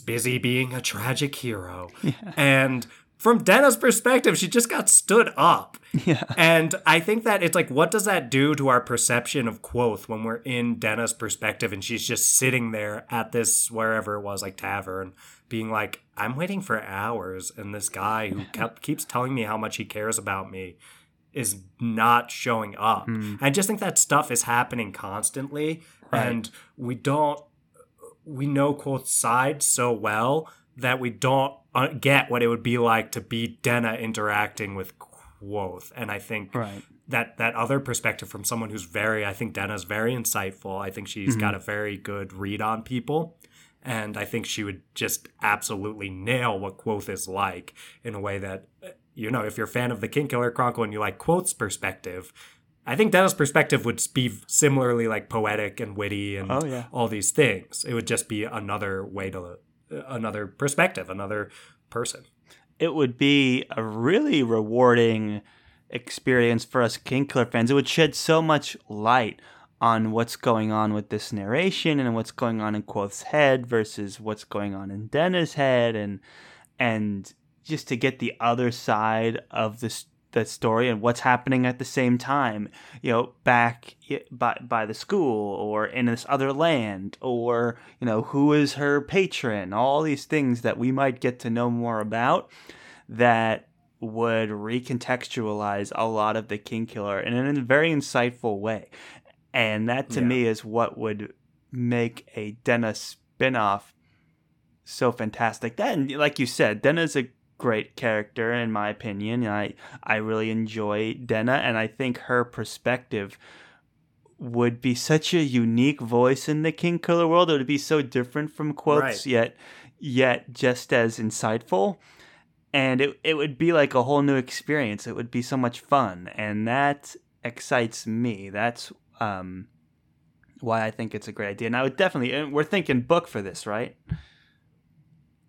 busy being a tragic hero, yeah. and from Dana's perspective, she just got stood up. Yeah. And I think that it's like, what does that do to our perception of Kvothe when we're in Dana's perspective and she's just sitting there at this, wherever it was, like tavern, being like, I'm waiting for hours. And this guy who kept, keeps telling me how much he cares about me is not showing up. Mm. I just think that stuff is happening constantly. Right. And we don't, we know Kvothe's side so well that we don't uh, get what it would be like to be Denna interacting with Kvothe. And I think right. that that other perspective from someone who's very, I think Denna's very insightful. I think she's mm-hmm. got a very good read on people. And I think she would just absolutely nail what Kvothe is like in a way that, you know, if you're a fan of the Kingkiller Chronicle and you like Kvothe's perspective, I think Denna's perspective would be similarly like poetic and witty and oh, yeah. all these things. It would just be another way to another perspective, another person. It would be a really rewarding experience for us Kingkiller fans. It would shed so much light on what's going on with this narration and what's going on in Kvothe's head versus what's going on in Denna's head and and just to get the other side of this the story and what's happening at the same time you know back by by the school or in this other land or you know who is her patron all these things that we might get to know more about that would recontextualize a lot of the Kingkiller in a very insightful way and that to yeah. me is what would make a Denna spin-off so fantastic then like you said Denna's a great character in my opinion. I I really enjoy Denna, and I think her perspective would be such a unique voice in the Kingkiller world. It would be so different from Kvothe's right. yet yet just as insightful. And it it would be like a whole new experience. It would be so much fun, and that excites me. That's um, why I think it's a great idea. And I would definitely. And we're thinking book for this, right?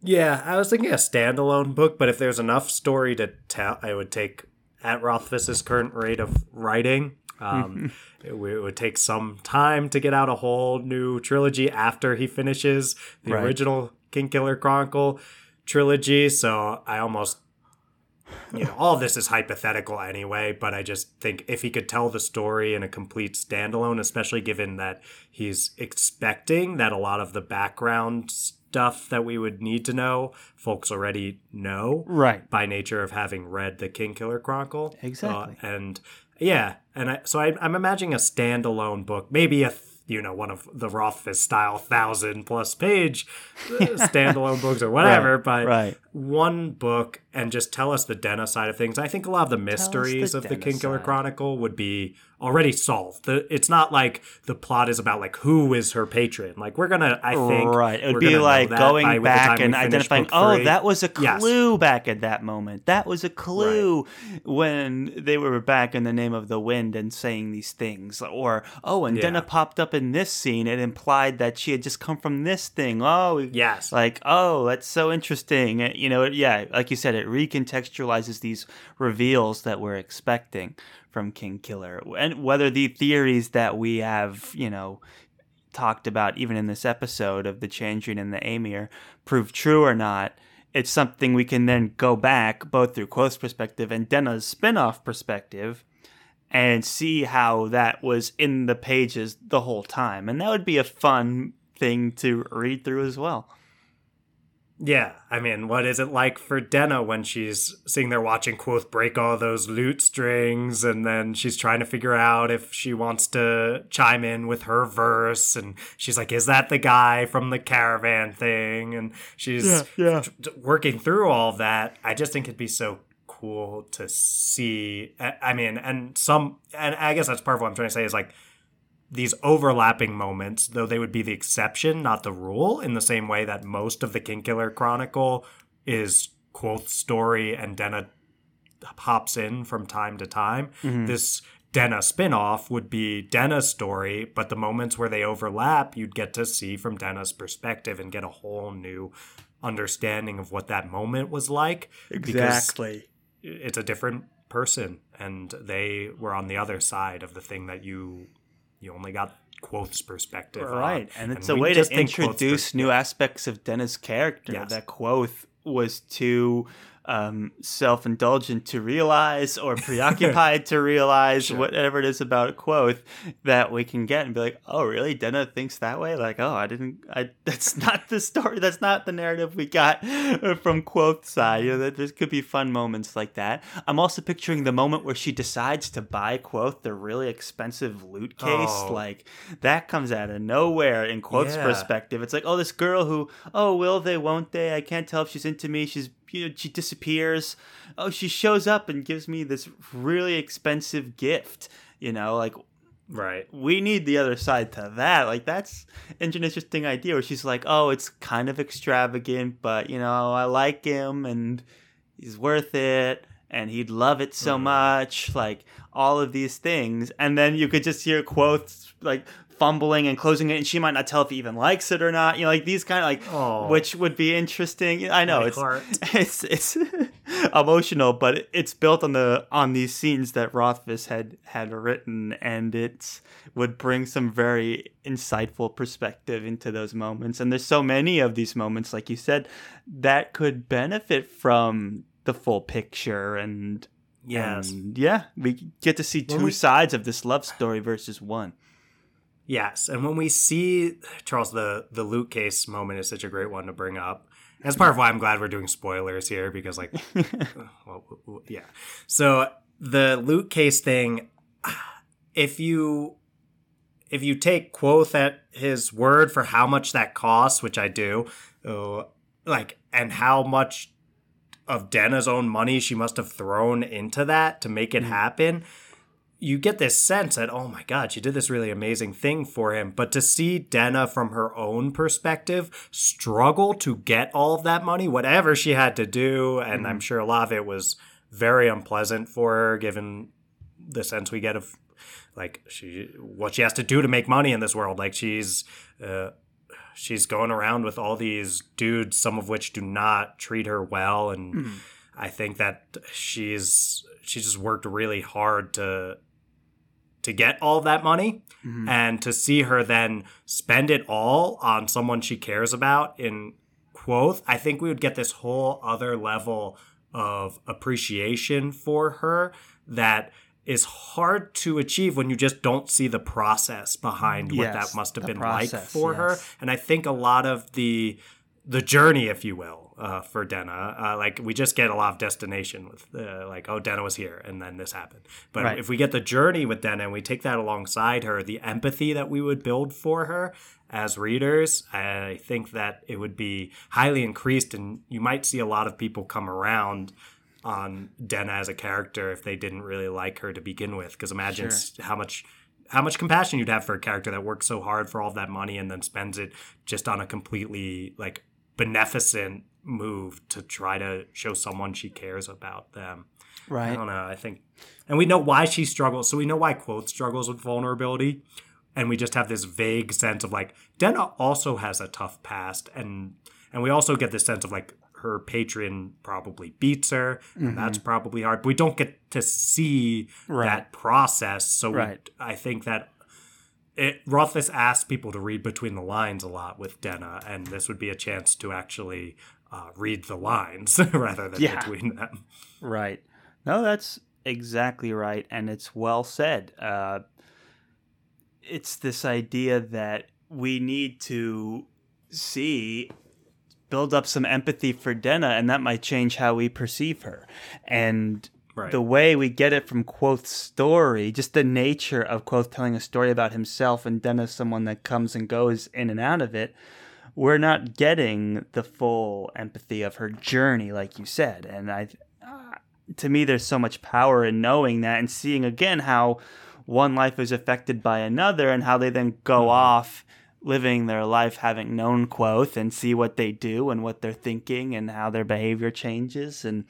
Yeah, I was thinking a standalone book, but if there's enough story to tell, I would take at Rothfuss's current rate of writing. Um, it, w- it, would take some time to get out a whole new trilogy after he finishes the right. original Kingkiller Chronicle trilogy. So I almost, you know, all this is hypothetical anyway, but I just think if he could tell the story in a complete standalone, especially given that he's expecting that a lot of the background stuff that we would need to know, folks already know. Right. By nature of having read the Kingkiller Chronicle. Exactly. Uh, and yeah, and I, so I, am I'm imagining a standalone book, maybe a, you know one of the Rothfuss style thousand plus page uh, standalone books or whatever, Right, but right. one book and just tell us the Denna side of things. I think a lot of the mysteries of the Denna Kingkiller. Chronicle would be already solved. The, it's not like the plot is about like who is her patron. Like we're gonna, I think, right. It would be like going back and identifying, oh, that was a Yes. clue back at that moment. That was a clue when they were back in the name of the wind and saying these things. Or, oh, and Yeah. Denna popped up in this scene. It implied that she had just come from this thing. Oh, Yes. like oh that's so interesting you know yeah like you said it recontextualizes these reveals that we're expecting from Kingkiller and whether the theories that we have you know talked about even in this episode of the Chandrian and the Amyr prove true or not it's something we can then go back both through Kvothe's perspective and Denna's spin-off perspective and see how that was in the pages the whole time. And that would be a fun thing to read through as well Yeah, I mean, what is it like for Denna when she's sitting there watching Kvothe break all those lute strings and then she's trying to figure out if she wants to chime in with her verse and she's like, is that the guy from the caravan thing? And she's Yeah, yeah. t- t- working through all that. I just think it'd be so cool to see. I I mean, and some, and I guess that's part of what I'm trying to say is like, these overlapping moments, though they would be the exception, not the rule, in the same way that most of the Kingkiller Chronicle is Kvothe's story and Denna pops in from time to time. Mm-hmm. This Denna spinoff would be Denna's story, but the moments where they overlap, you'd get to see from Denna's perspective and get a whole new understanding of what that moment was like. Exactly. it's a different person and they were on the other side of the thing that you you only got Kvothe's perspective on. Right, and it's a way to just think Kvothe's introduce new aspects of Dennis' character Yes. that Kvothe was too um, self-indulgent to realize or preoccupied to realize Sure. whatever it is about Kvothe that we can get and be like, oh, really? Denna thinks that way? Like, oh, I didn't. I that's not the story. That's not the narrative we got from Kvothe's side. You know, that there could be fun moments like that. I'm also picturing the moment where she decides to buy Kvothe the really expensive lute case. Oh. Like that comes out of nowhere in Kvothe's Yeah. perspective. It's like, oh, this girl who, oh, will they, won't they? I can't tell if she's into me. She's, you know, she disappears. Oh, she shows up and gives me this really expensive gift. You know, like right. we need the other side to that. Like that's an interesting idea where she's like, oh, it's kind of extravagant, but you know, I like him and he's worth it and he'd love it so mm. much. Like all of these things. And then you could just hear quotes like fumbling and closing it and she might not tell if he even likes it or not. You know, like these kind of like Oh. which would be interesting. I know My it's heart. it's it's emotional, but it's built on the on these scenes that Rothfuss had had written, and it would bring some very insightful perspective into those moments. And there's so many of these moments, like you said, that could benefit from the full picture and. Yes. and yeah, we get to see two we- sides of this love story versus one. Yes, and when we see Charles, the the lute case moment is such a great one to bring up. That's part of why I'm glad we're doing spoilers here because, like, well, w- w- yeah. So the lute case thing, if you if you take Kvothe at his word for how much that costs, which I do, uh, like, and how much of Denna's own money she must have thrown into that to make it happen you get this sense that oh my god she did this really amazing thing for him. But to see denna from her own perspective struggle to get all of that money whatever she had to do and i'm sure a lot of it was very unpleasant for her given the sense we get of like she what she has to do to make money in this world. Like she's uh, she's going around with all these dudes some of which do not treat her well. And i think that she's she just worked really hard to to get all that money mm-hmm. and to see her then spend it all on someone she cares about in Kvothe i think we would get this whole other level of appreciation for her that is hard to achieve when you just don't see the process behind what that must have been like process, for her. and i think a lot of the the journey, if you will, uh, for Denna. Uh, like we just get a lot of destination with uh, like, oh, Denna was here, and then this happened. But Right. if we get the journey with Denna and we take that alongside her, the empathy that we would build for her as readers, I think that it would be highly increased, and you might see a lot of people come around on Denna as a character if they didn't really like her to begin with. Because imagine Sure. how much how much compassion you'd have for a character that works so hard for all of that money and then spends it just on a completely like beneficent move to try to show someone she cares about them. Right. I don't know. I think, and we know why she struggles. So we know why Kvothe struggles with vulnerability, and we just have this vague sense of like Denna also has a tough past, and and we also get this sense of like her patron probably beats her, and mm-hmm. that's probably hard. But we don't get to see Right. that process. So we- I think that. It, Rothfuss asks people to read between the lines a lot with Denna, and this would be a chance to actually uh, read the lines rather than Yeah. between them. Right. No, that's exactly right, and it's well said. Uh, it's this idea that we need to see build up some empathy for Denna, and that might change how we perceive her. And Right. the way we get it from Kvothe's story, just the nature of Kvothe telling a story about himself and Denna someone that comes and goes in and out of it, we're not getting the full empathy of her journey, like you said. And I, uh, to me, there's so much power in knowing that and seeing again how one life is affected by another and how they then go off living their life having known Kvothe and see what they do and what they're thinking and how their behavior changes and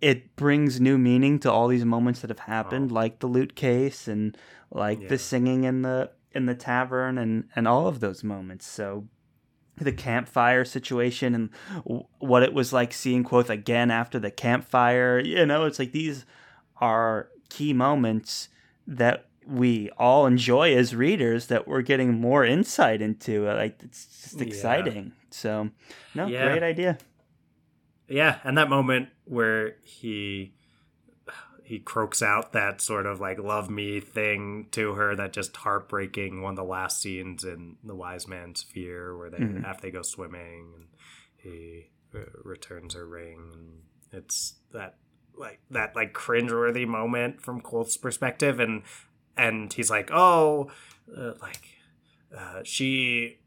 it brings new meaning to all these moments that have happened like the lute case and like Yeah. the singing in the in the tavern and and all of those moments so the campfire situation and w- what it was like seeing Kvothe again after the campfire you know it's like these are key moments that we all enjoy as readers that we're getting more insight into like it's just Yeah. exciting so no Yeah. great idea Yeah, and that moment where he he croaks out that sort of like love me thing to her that just heartbreaking one of the last scenes in the wise man's fear where they Mhm. after they go swimming and he uh, returns her ring and it's that like that like cringeworthy moment from Kvothe's perspective and and he's like oh uh, like uh, she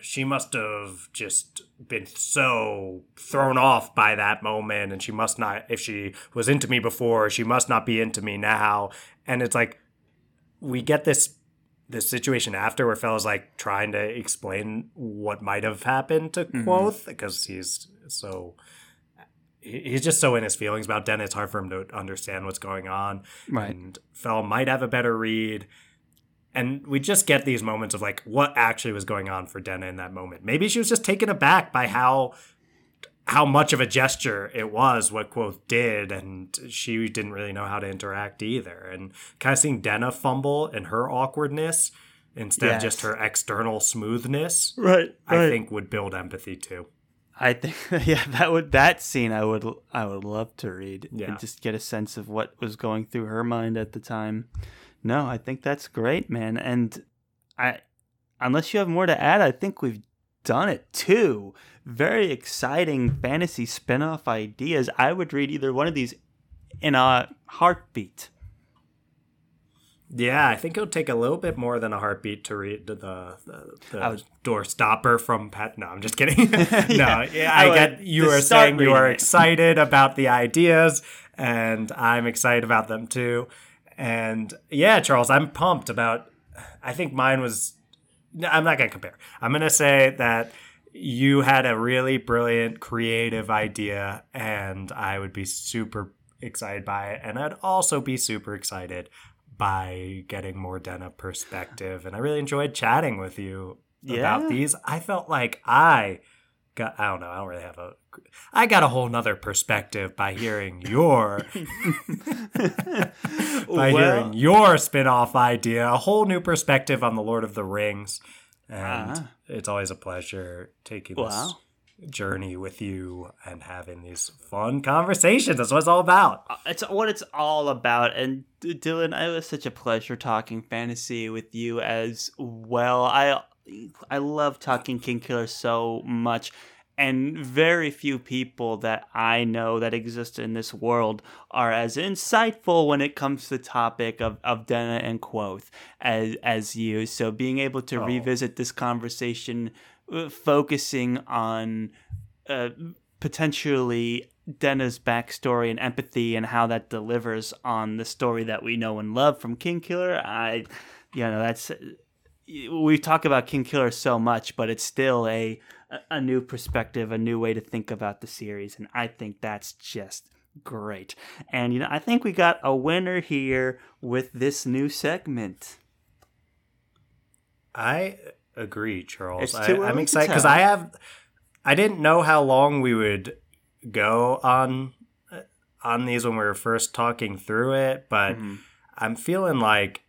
she must have just been so thrown off by that moment and she must not if she was into me before she must not be into me now and it's like we get this this situation after where Fela's like trying to explain what might have happened to Mhm. Kvothe because he's so he's just so in his feelings about Den. It's hard for him to understand what's going on. right And Fell might have a better read. And we just get these moments of like what actually was going on for Denna in that moment. Maybe she was just taken aback by how how much of a gesture it was what Kvothe did, and she didn't really know how to interact either. And kind of seeing Denna fumble and her awkwardness instead of just her external smoothness, right I think would build empathy too. I think yeah, that would that scene I would I would love to read Yeah. and just get a sense of what was going through her mind at the time. No, I think that's great, man. And I unless you have more to add, I think we've done it too. Very exciting fantasy spin-off ideas. I would read either one of these in a heartbeat. Yeah, I think it'll take a little bit more than a heartbeat to read the the, the, was- door stopper from Pet. No, I'm just kidding. no, Yeah. yeah, I I get you were saying you are excited about the ideas, and I'm excited about them too. And yeah, Charles, I'm pumped about. I think mine was. I'm not gonna compare. I'm gonna say that you had a really brilliant creative idea, and I would be super excited by it, and I'd also be super excited by getting more Denna perspective. And I really enjoyed chatting with you Yeah. about these. I felt like I got, I don't know, I don't really have a, I got a whole nother perspective by hearing your, by Well- hearing your spin off idea, a whole new perspective on The Lord of the Rings. And Ah. it's always a pleasure taking Wow. this journey with you and having these fun conversations. That's what it's all about. it's what it's all about. And Dylan, it was such a pleasure talking fantasy with you as well. I I love talking Kingkiller so much, and very few people that I know that exist in this world are as insightful when it comes to the topic of, of Denna and Kvothe as as you. So being able to Oh. revisit this conversation, uh, focusing on uh, potentially Denna's backstory and empathy and how that delivers on the story that we know and love from Kingkiller, I, you know, that's we talk about Kingkiller so much, but it's still a a new perspective, a new way to think about the series, and I think that's just great. And you know, I think we got a winner here with this new segment. I agree, Charles. I, I'm excited because. I have. I didn't know how long we would go on uh, on these when we were first talking through it, but Mhm. I'm feeling like.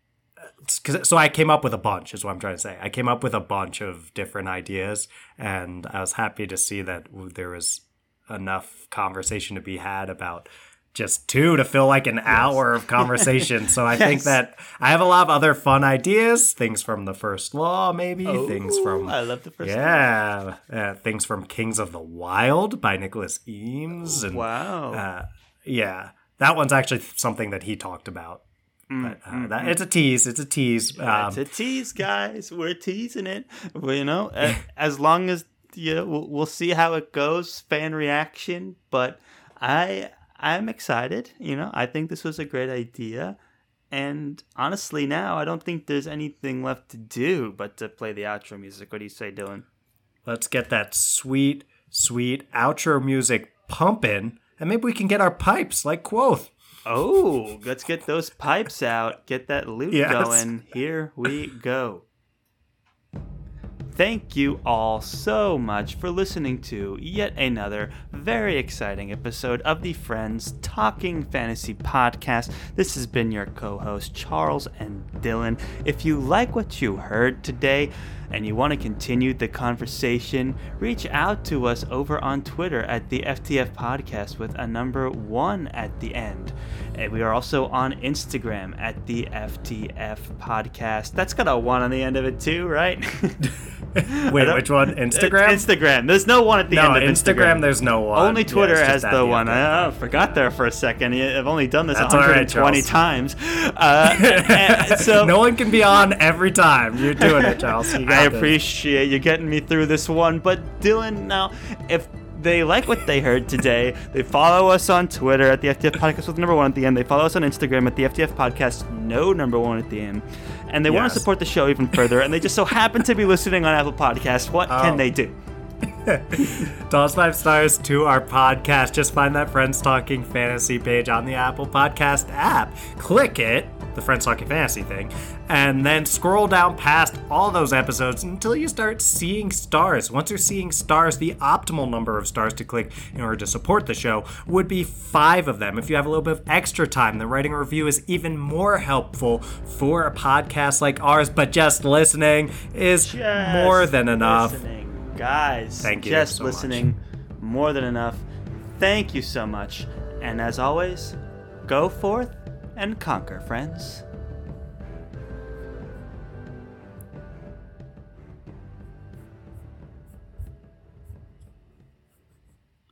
So I came up with a bunch, is what I'm trying to say. I came up with a bunch of different ideas, and I was happy to see that there was enough conversation to be had about just two to fill like an hour of conversation. So I think that I have a lot of other fun ideas, things from the first law, maybe things from I love the first. yeah, uh, things from Kings of the Wyld by Nicholas Eames, and Wow. uh, yeah, that one's actually something that he talked about. But uh, that, it's a tease. It's a tease. Um, it's a tease, guys. We're teasing it. Well, you know, a- as long as you know, we'll, we'll see how it goes, fan reaction. But I, I'm excited. You know, I think this was a great idea. And honestly, now I don't think there's anything left to do but to play the outro music. What do you say, Dylan? let's get that sweet, sweet outro music pumping, and maybe we can get our pipes like Kvothe. Oh, let's get those pipes out. Get that loop Yes. going. Here we go. Thank you all so much for listening to yet another very exciting episode of the Friends Talking Fantasy Podcast. This has been your co host, Charles and Dylan. If you like what you heard today and you want to continue the conversation, reach out to us over on Twitter at the FTF Podcast with a number one at the end. And we are also on Instagram at the FTF Podcast. That's got a one on the end of it too, right? Wait, which one? Instagram? Instagram. There's no one at the no, end of Instagram, Instagram. There's no one. Only Twitter just has the one. I oh, forgot there for a second. I've only done this That's 120 Charles. times. Uh, so no one can be on every time. You're doing it, Charles. You got I appreciate you getting me through this one. But Dylan, now if they like what they heard today, they follow us on Twitter at the FTF Podcast with number one at the end. They follow us on Instagram at the FTF Podcast, no number one at the end. And they want to support the show even further, and they just so happen to be listening on Apple Podcasts. What Oh. can they do? Toss five stars to our podcast. Just find that Friends Talking Fantasy page on the Apple Podcast app. Click it, the Friends Talking Fantasy thing, and then scroll down past all those episodes until you start seeing stars. Once you're seeing stars, the optimal number of stars to click in order to support the show would be five of them. If you have a little bit of extra time, the writing a review is even more helpful for a podcast like ours, but just listening is Just more than enough. Listening. Guys, Thank you just so much. listening, more than enough. Thank you so much. And as always, go forth and conquer, friends.